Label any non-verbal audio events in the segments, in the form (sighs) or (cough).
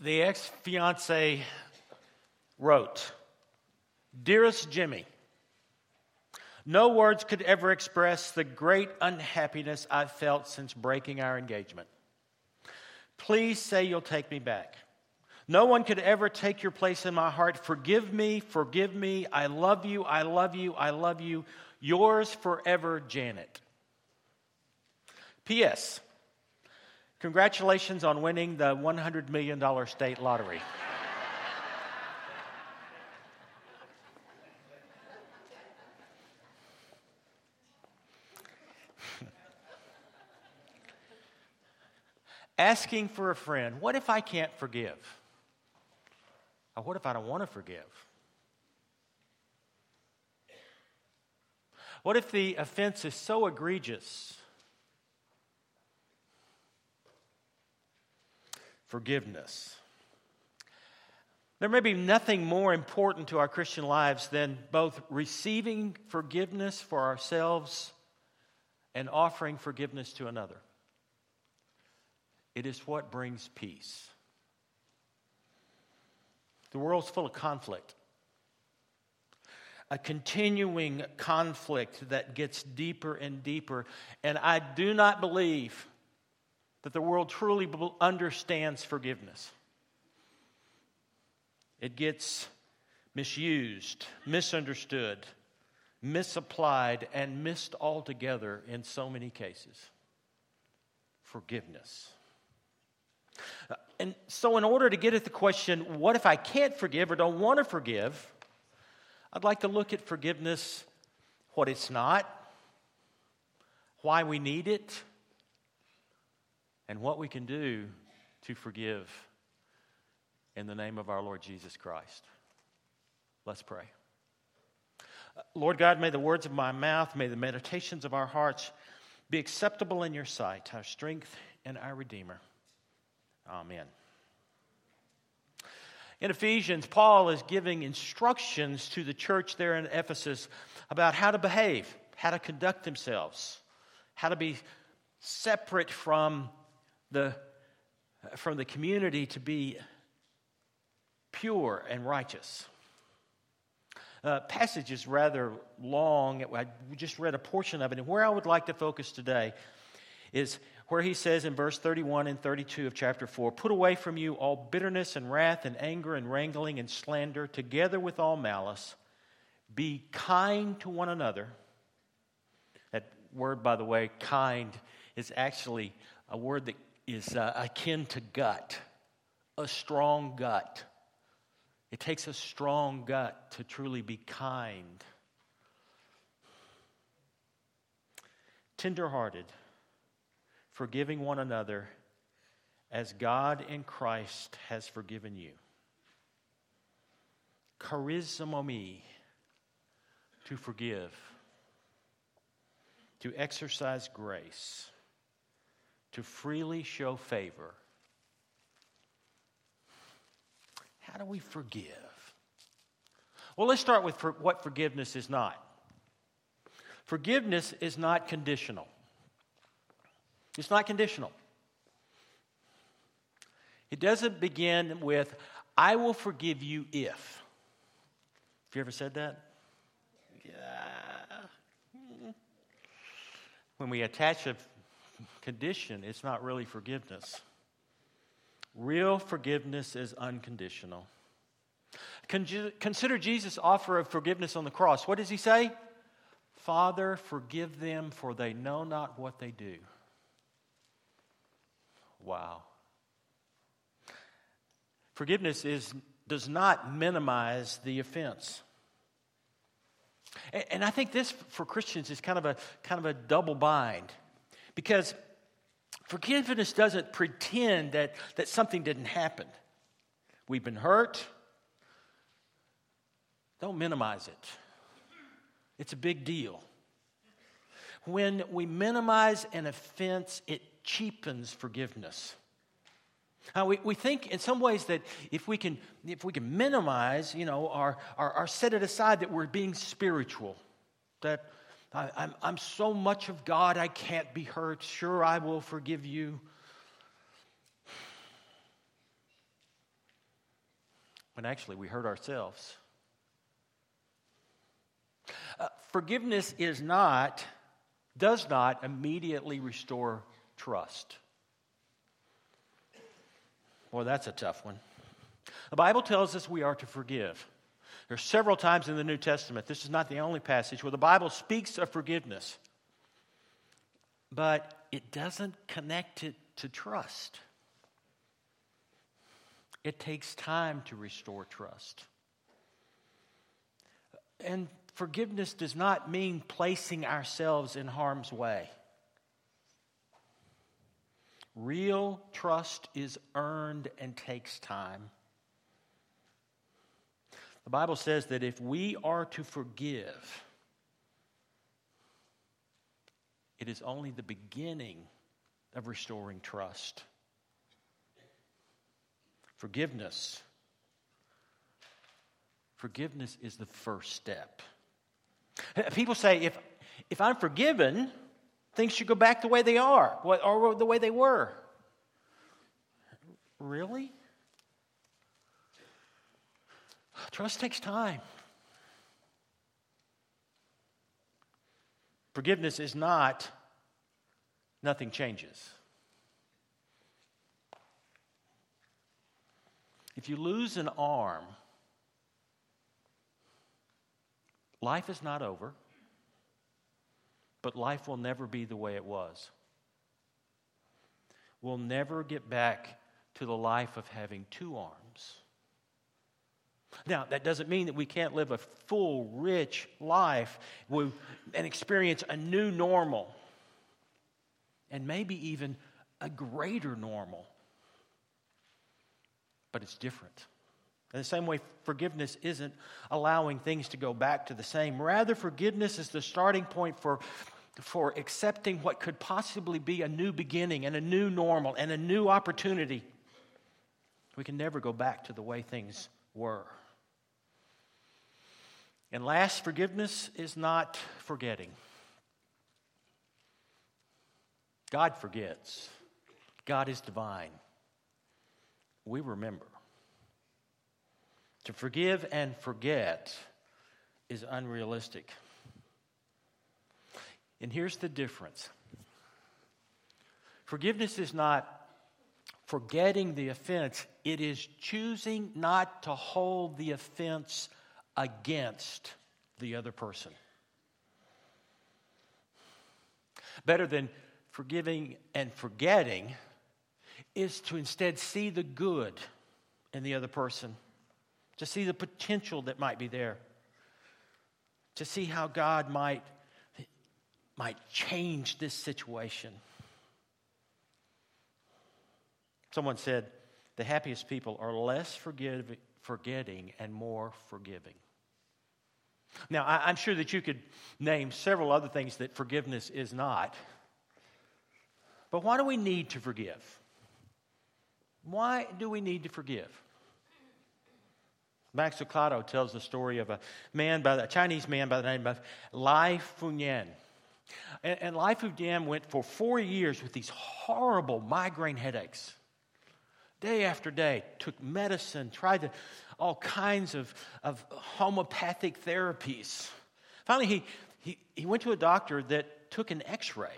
the ex fiance wrote Dearest Jimmy, no words could ever express the great unhappiness I've felt since breaking our engagement. Please say you'll take me back. No one could ever take your place in my heart. Forgive me, forgive me. I love you, I love you, I love you. Yours forever, Janet. P.S. Congratulations on winning the $100 million state lottery. (laughs) Asking for a friend, what if I can't forgive? Or what if I don't want to forgive? What if the offense is so egregious? Forgiveness. There may be nothing more important to our Christian lives than both receiving forgiveness for ourselves and offering forgiveness to another. It is what brings peace. The world's full of conflict, a continuing conflict that gets deeper and deeper. And I do not believe that the world truly understands forgiveness. It gets misused, misunderstood, misapplied, and missed altogether in so many cases. Forgiveness. And so, in order to get at the question, what if I can't forgive or don't want to forgive? I'd like to look at forgiveness, what it's not, why we need it, and what we can do to forgive in the name of our Lord Jesus Christ. Let's pray. Lord God, may the words of my mouth, may the meditations of our hearts be acceptable in your sight, our strength and our Redeemer. Amen. In Ephesians, Paul is giving instructions to the church there in Ephesus about how to behave, how to conduct themselves, how to be separate from the, from the community to be pure and righteous. Uh, passage is rather long. I just read a portion of it. And where I would like to focus today is where he says in verse 31 and 32 of chapter 4 Put away from you all bitterness and wrath and anger and wrangling and slander, together with all malice. Be kind to one another. That word, by the way, kind, is actually a word that is uh, akin to gut, a strong gut. It takes a strong gut to truly be kind, tenderhearted forgiving one another as God in Christ has forgiven you. Charizomai to forgive, to exercise grace, to freely show favor. How do we forgive? Well, let's start with for what forgiveness is not. Forgiveness is not conditional. It's not conditional. It doesn't begin with, I will forgive you if. Have you ever said that? Yeah. When we attach a condition, it's not really forgiveness. Real forgiveness is unconditional. Consider Jesus' offer of forgiveness on the cross. What does he say? Father, forgive them, for they know not what they do. Wow. Forgiveness is, does not minimize the offense. And, and I think this for Christians is kind of a kind of a double bind. Because forgiveness doesn't pretend that, that something didn't happen. We've been hurt. Don't minimize it. It's a big deal. When we minimize an offense, it cheapens forgiveness. Uh, we, we think in some ways that if we can, if we can minimize, you know, or, or set it aside that we're being spiritual, that I, I'm, I'm so much of God I can't be hurt. Sure, I will forgive you. when actually we hurt ourselves. Uh, forgiveness is not, does not immediately restore trust. Well, that's a tough one. The Bible tells us we are to forgive. There's several times in the New Testament, this is not the only passage, where the Bible speaks of forgiveness, but it doesn't connect it to trust. It takes time to restore trust. And forgiveness does not mean placing ourselves in harm's way. Real trust is earned and takes time. The Bible says that if we are to forgive, it is only the beginning of restoring trust. Forgiveness. Forgiveness is the first step. People say if, if I'm forgiven, things should go back the way they are or the way they were. Really? Trust takes time. Forgiveness is not nothing changes. If you lose an arm, life is not over, but life will never be the way it was. We'll never get back to the life of having two arms. Now, that doesn't mean that we can't live a full, rich life and experience a new normal and maybe even a greater normal but it's different. In the same way, forgiveness isn't allowing things to go back to the same. Rather, forgiveness is the starting point for, for accepting what could possibly be a new beginning and a new normal and a new opportunity. We can never go back to the way things were. And last, forgiveness is not forgetting. God forgets, God is divine we remember. To forgive and forget is unrealistic. And here's the difference forgiveness is not forgetting the offense, it is choosing not to hold the offense against the other person. Better than forgiving and forgetting is to instead see the good in the other person, to see the potential that might be there, to see how God might, might change this situation. Someone said, the happiest people are less forgive, forgetting and more forgiving. Now, I, am sure that you could name several other things that forgiveness is not. But why do we need to forgive? Why do we need to forgive? Max Lucado tells the story of a man by the, a Chinese man by the name of Lai Funyan. And, and Lai Funyan went for four years with these horrible migraine headaches. Day after day, took medicine, tried to, all kinds of, of homeopathic therapies. Finally, he, he, he went to a doctor that took an x ray.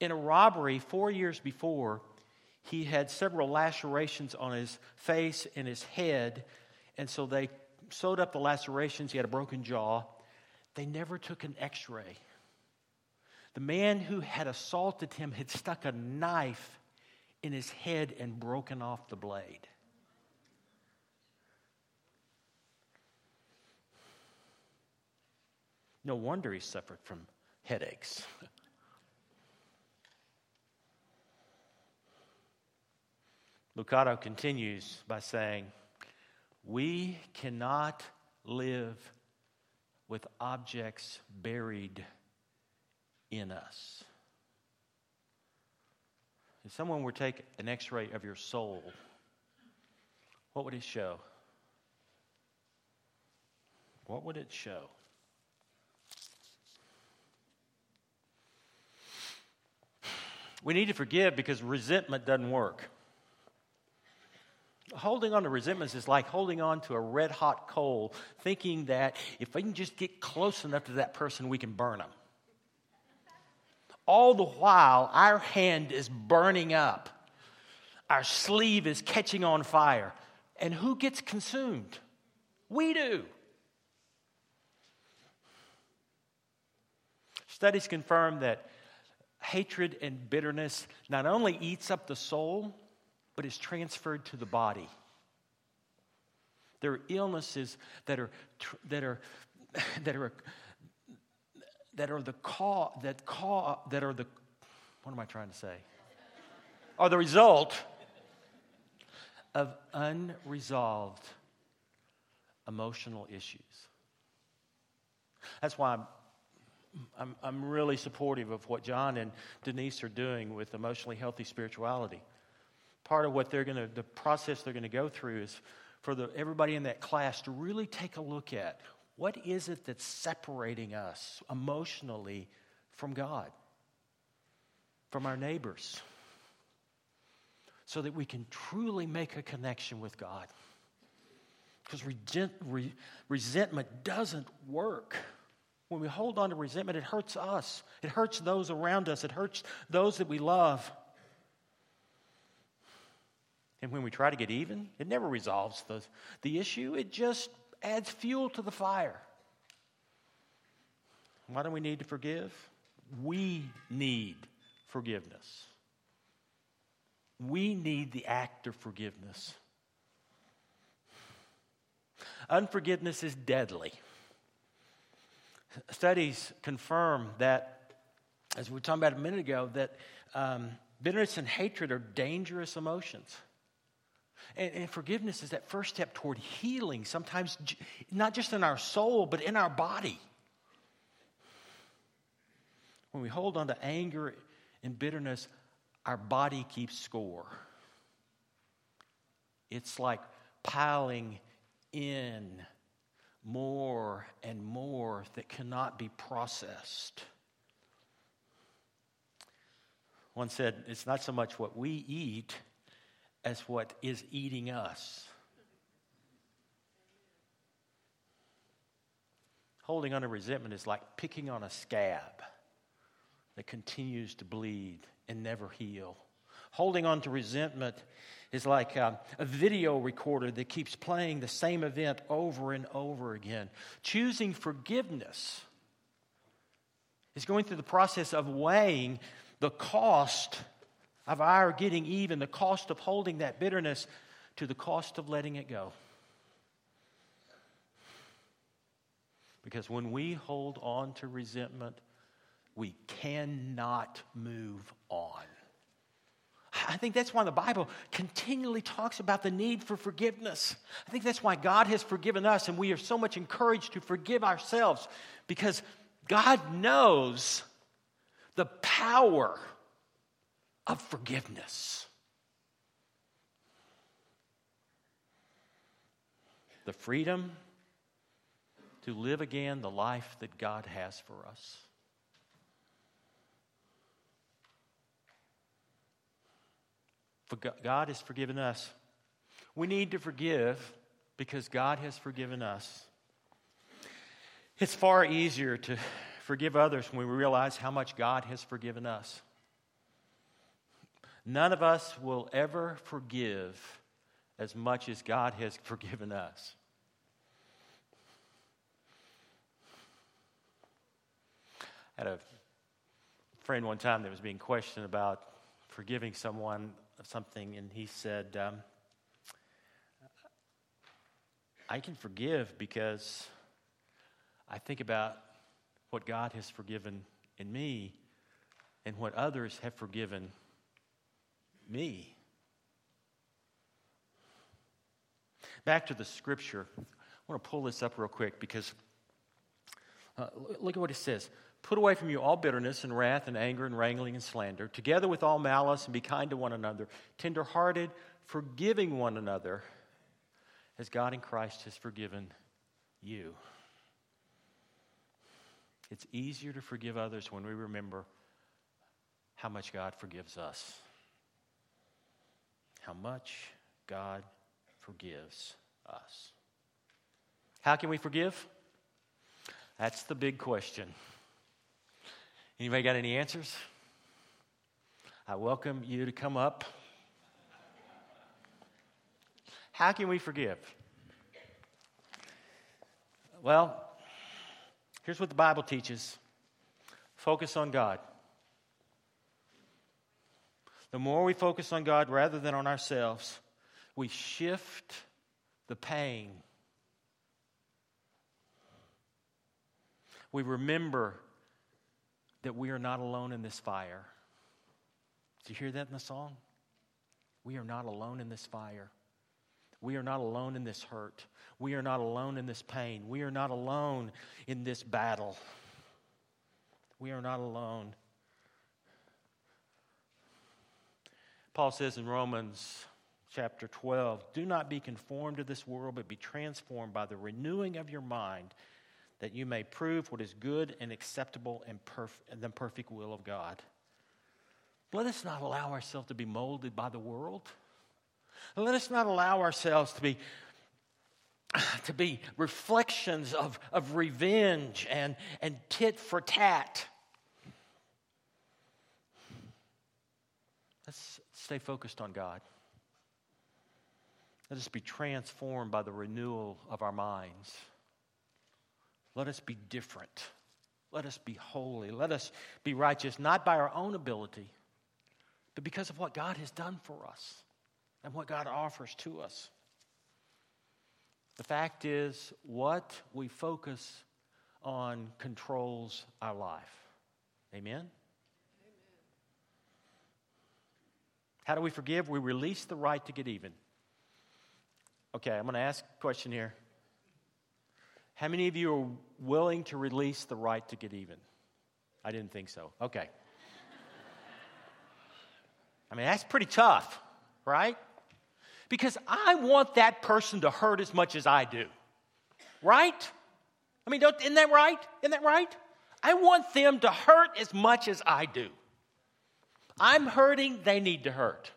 In a robbery four years before, he had several lacerations on his face and his head, and so they sewed up the lacerations. He had a broken jaw. They never took an x ray. The man who had assaulted him had stuck a knife in his head and broken off the blade. No wonder he suffered from headaches. (laughs) Lucado continues by saying, We cannot live with objects buried in us. If someone were to take an x ray of your soul, what would it show? What would it show? We need to forgive because resentment doesn't work. Holding on to resentments is like holding on to a red hot coal, thinking that if we can just get close enough to that person, we can burn them. All the while, our hand is burning up, our sleeve is catching on fire. And who gets consumed? We do. Studies confirm that hatred and bitterness not only eats up the soul, but is transferred to the body. There are illnesses that are, that are, (laughs) that are, that are the cause, that cause, that are the, what am I trying to say? Are the result of unresolved emotional issues. That's why I'm, I'm, really supportive of what John and Denise are doing with emotionally healthy spirituality part of what they're going to, the process they're going to go through is for the, everybody in that class to really take a look at what is it that's separating us emotionally from God, from our neighbors, so that we can truly make a connection with God. Because re, resentment doesn't work. When we hold on to resentment, it hurts us. It hurts those around us. It hurts those that we love. And when we try to get even, it never resolves the, the issue, it just adds fuel to the fire. Why do we need to forgive? We need forgiveness. We need the act of forgiveness. Unforgiveness is deadly. Studies confirm that, as we were talking about a minute ago, that um, bitterness and hatred are dangerous emotions. And, and, forgiveness is that first step toward healing, sometimes not just in our soul, but in our body. When we hold on to anger and bitterness, our body keeps score. It's like piling in more and more that cannot be processed. One said, It's not so much what we eat as what is eating us. Holding on to resentment is like picking on a scab that continues to bleed and never heal. Holding on to resentment is like a, a, video recorder that keeps playing the same event over and over again. Choosing forgiveness is going through the process of weighing the cost of our getting even, the cost of holding that bitterness to the cost of letting it go. Because when we hold on to resentment, we cannot move on. I think that's why the Bible continually talks about the need for forgiveness. I think that's why God has forgiven us, and we are so much encouraged to forgive ourselves because God knows the power of forgiveness. The freedom to live again the life that God has for us. For God has forgiven us. We need to forgive because God has forgiven us. It's far easier to forgive others when we realize how much God has forgiven us. None of us will ever forgive as much as God has (laughs) forgiven us. I had a friend one time that was being questioned about forgiving someone something, and he said, um, I can forgive because I think about what God has forgiven in me and what others have forgiven me. Back to the scripture. I want to pull this up real quick because uh, look at what it says. Put away from you all bitterness and wrath and anger and wrangling and slander, together with all malice, and be kind to one another, tenderhearted, forgiving one another, as God in Christ has forgiven you. It's easier to forgive others when we remember how much God forgives us how much God forgives us. How can we forgive? That's the big question. Anybody got any answers? I welcome you to come up. How can we forgive? Well, here's what the Bible teaches focus on God. The more we focus on God rather than on ourselves, we shift the pain. We remember that we are not alone in this fire. Did you hear that in the song? We are not alone in this fire. We are not alone in this hurt. We are not alone in this pain. We are not alone in this battle. We are not alone. Paul says in Romans chapter 12 Do not be conformed to this world, but be transformed by the renewing of your mind that you may prove what is good and acceptable and, perf- the perfect will of God. Let us not allow ourselves to be molded by the world. Let us not allow ourselves to be to be reflections of, of revenge and, and tit for tat. Let's stay focused on God. Let us be transformed by the renewal of our minds. Let us be different. Let us be holy. Let us be righteous, not by our own ability, but because of what God has done for us and what God offers to us. The fact is, what we focus on controls our life. Amen? How do we forgive? We release the right to get even. Okay, I'm going to ask a question here. How many of you are willing to release the right to get even? I didn't think so. Okay. I mean, that's pretty tough, right? Because I want that person to hurt as much as I do, right? I mean, isn't that right? Isn't that right? I want them to hurt as much as I do. I'm hurting, they need to hurt.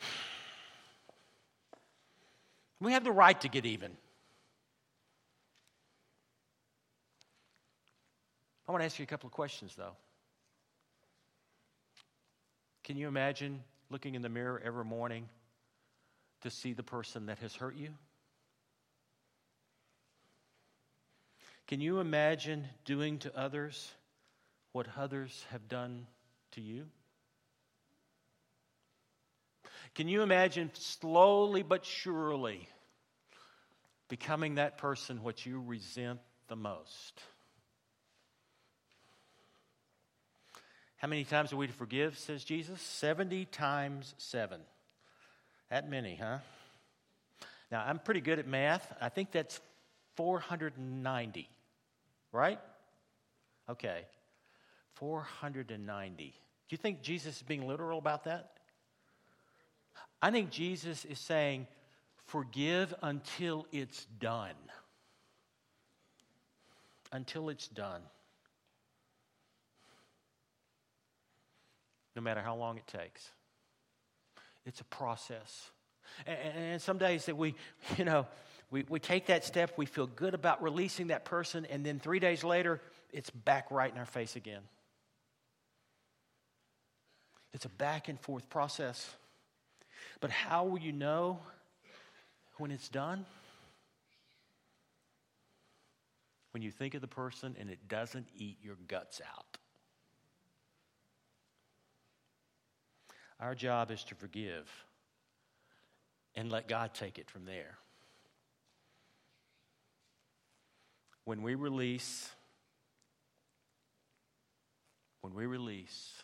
(sighs) We have the right to get even. I want to ask you a couple of questions, though. Can you imagine looking in the mirror every morning to see the person that has hurt you? Can you imagine doing to others what others have done to you? Can you imagine slowly but surely becoming that person what you resent the most? How many times are we to forgive, says Jesus? 70 times 7. That many, huh? Now, I'm pretty good at math. I think that's 490, right? Okay. 490. Do you think Jesus is being literal about that? I think Jesus is saying, forgive until it's done. Until it's done. No matter how long it takes. It's a process. And, some days that we, (laughs) you know, we, we take that step, we feel good about releasing that person, and then three days later, it's back right in our face again. It's a back and forth process. But how will you know when it's done? When you think of the person and it doesn't eat your guts out. Our job is to forgive and let God take it from there. When we release, when we release,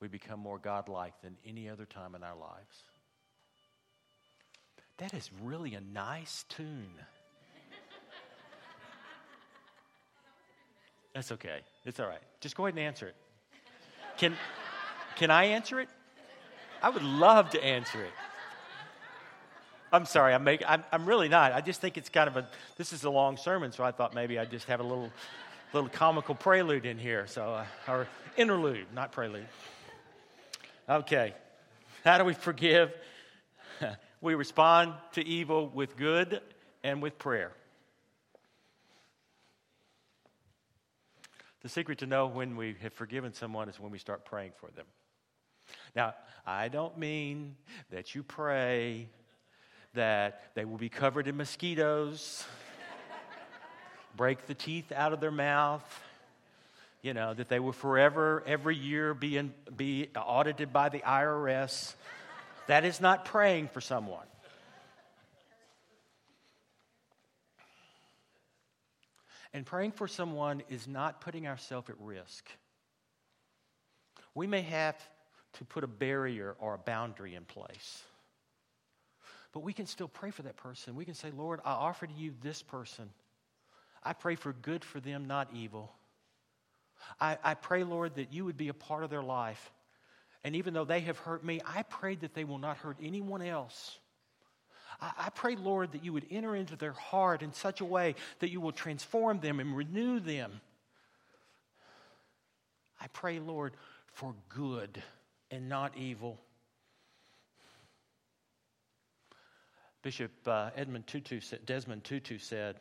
we become more godlike than any other time in our lives. That is really a nice tune. That's okay. It's all right. Just go ahead and answer it. Can, can I answer it? I would love to answer it. I'm sorry, I'm, I'm, I'm really not. I just think it's kind of a, this is a long sermon, so I thought maybe I'd just have a little, little comical prelude in here. So, uh, or interlude, not prelude. Okay. How do we forgive? (laughs) we respond to evil with good and with prayer. The secret to know when we have forgiven someone is when we start praying for them. Now, I don't mean that you pray that they will be covered in mosquitoes, (laughs) break the teeth out of their mouth, you know, that they will forever, every year, be, in, be audited by the IRS. That is not praying for someone. And praying for someone is not putting ourselves at risk. We may have to put a barrier or a boundary in place. But we can still pray for that person. We can say, Lord, I offer to you this person. I pray for good for them, not evil. I, I pray, Lord, that you would be a part of their life. And even though they have hurt me, I pray that they will not hurt anyone else. I, I pray, Lord, that you would enter into their heart in such a way that you will transform them and renew them. I pray, Lord, for good and not evil. Bishop uh, Edmund Tutu, Desmond Tutu said,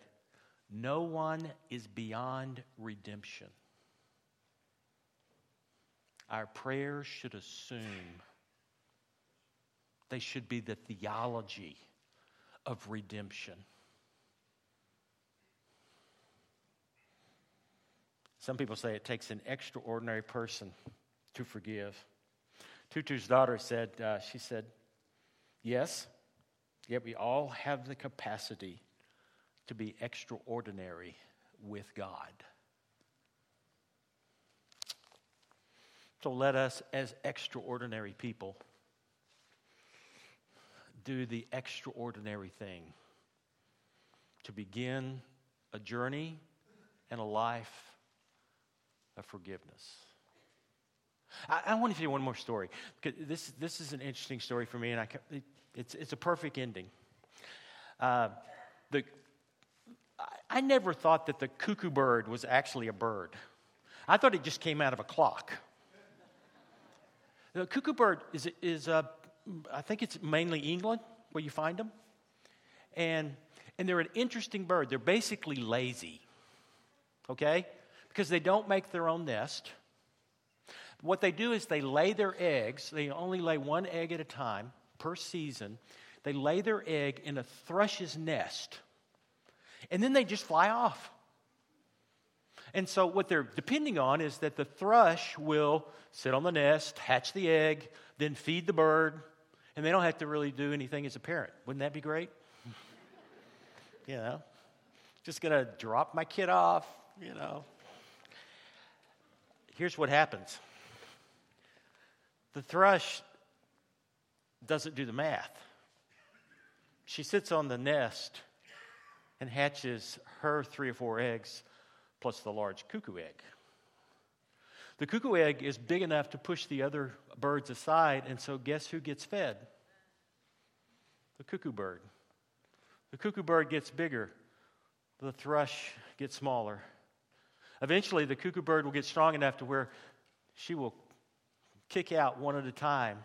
No one is beyond redemption. Our prayers should assume, they should be the theology of redemption. Some people say it takes an extraordinary person to forgive. Tutu's daughter said, uh, she said, yes, yet we all have the capacity to be extraordinary with God. So let us, as extraordinary people, do the extraordinary thing to begin a journey and a life of forgiveness. I, I want to tell you one more story because this, this is an interesting story for me, and I, it, it's, it's a perfect ending. Uh, the, I, I never thought that the cuckoo bird was actually a bird. I thought it just came out of a clock. The cuckoo bird is, is uh, I think it's mainly England where you find them. And, and they're an interesting bird. They're basically lazy, okay? Because they don't make their own nest. What they do is they lay their eggs, they only lay one egg at a time per season. They lay their egg in a thrush's nest, and then they just fly off. And so, what they're depending on is that the thrush will sit on the nest, hatch the egg, then feed the bird, and they don't have to really do anything as a parent. Wouldn't that be great? (laughs) you know, just gonna drop my kid off, you know. Here's what happens the thrush doesn't do the math. She sits on the nest and hatches her three or four eggs plus the large cuckoo egg. The cuckoo egg is big enough to push the other birds aside, and so guess who gets fed? The cuckoo bird. The cuckoo bird gets bigger, the thrush gets smaller. Eventually, the cuckoo bird will get strong enough to where she will kick out one at a time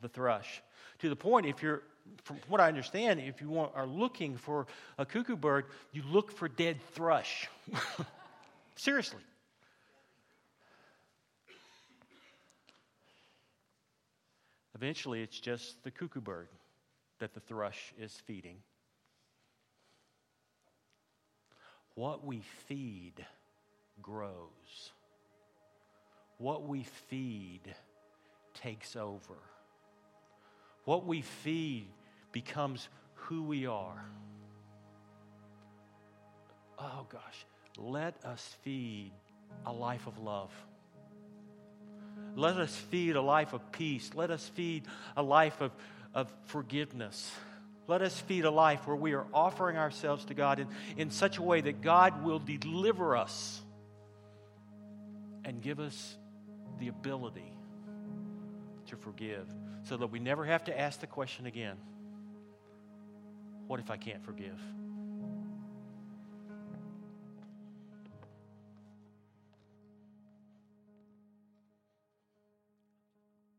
the thrush. To the point, if you're, from what I understand, if you want, are looking for a cuckoo bird, you look for dead thrush. (laughs) Seriously. Eventually, it's just the cuckoo bird that the thrush is feeding. What we feed grows. What we feed takes over. What we feed becomes who we are. Oh gosh, let us feed a life of love. Let us feed a life of peace. Let us feed a life of, of forgiveness. Let us feed a life where we are offering ourselves to God in, in such a way that God will deliver us and give us the ability to forgive so that we never have to ask the question again what if I can't forgive?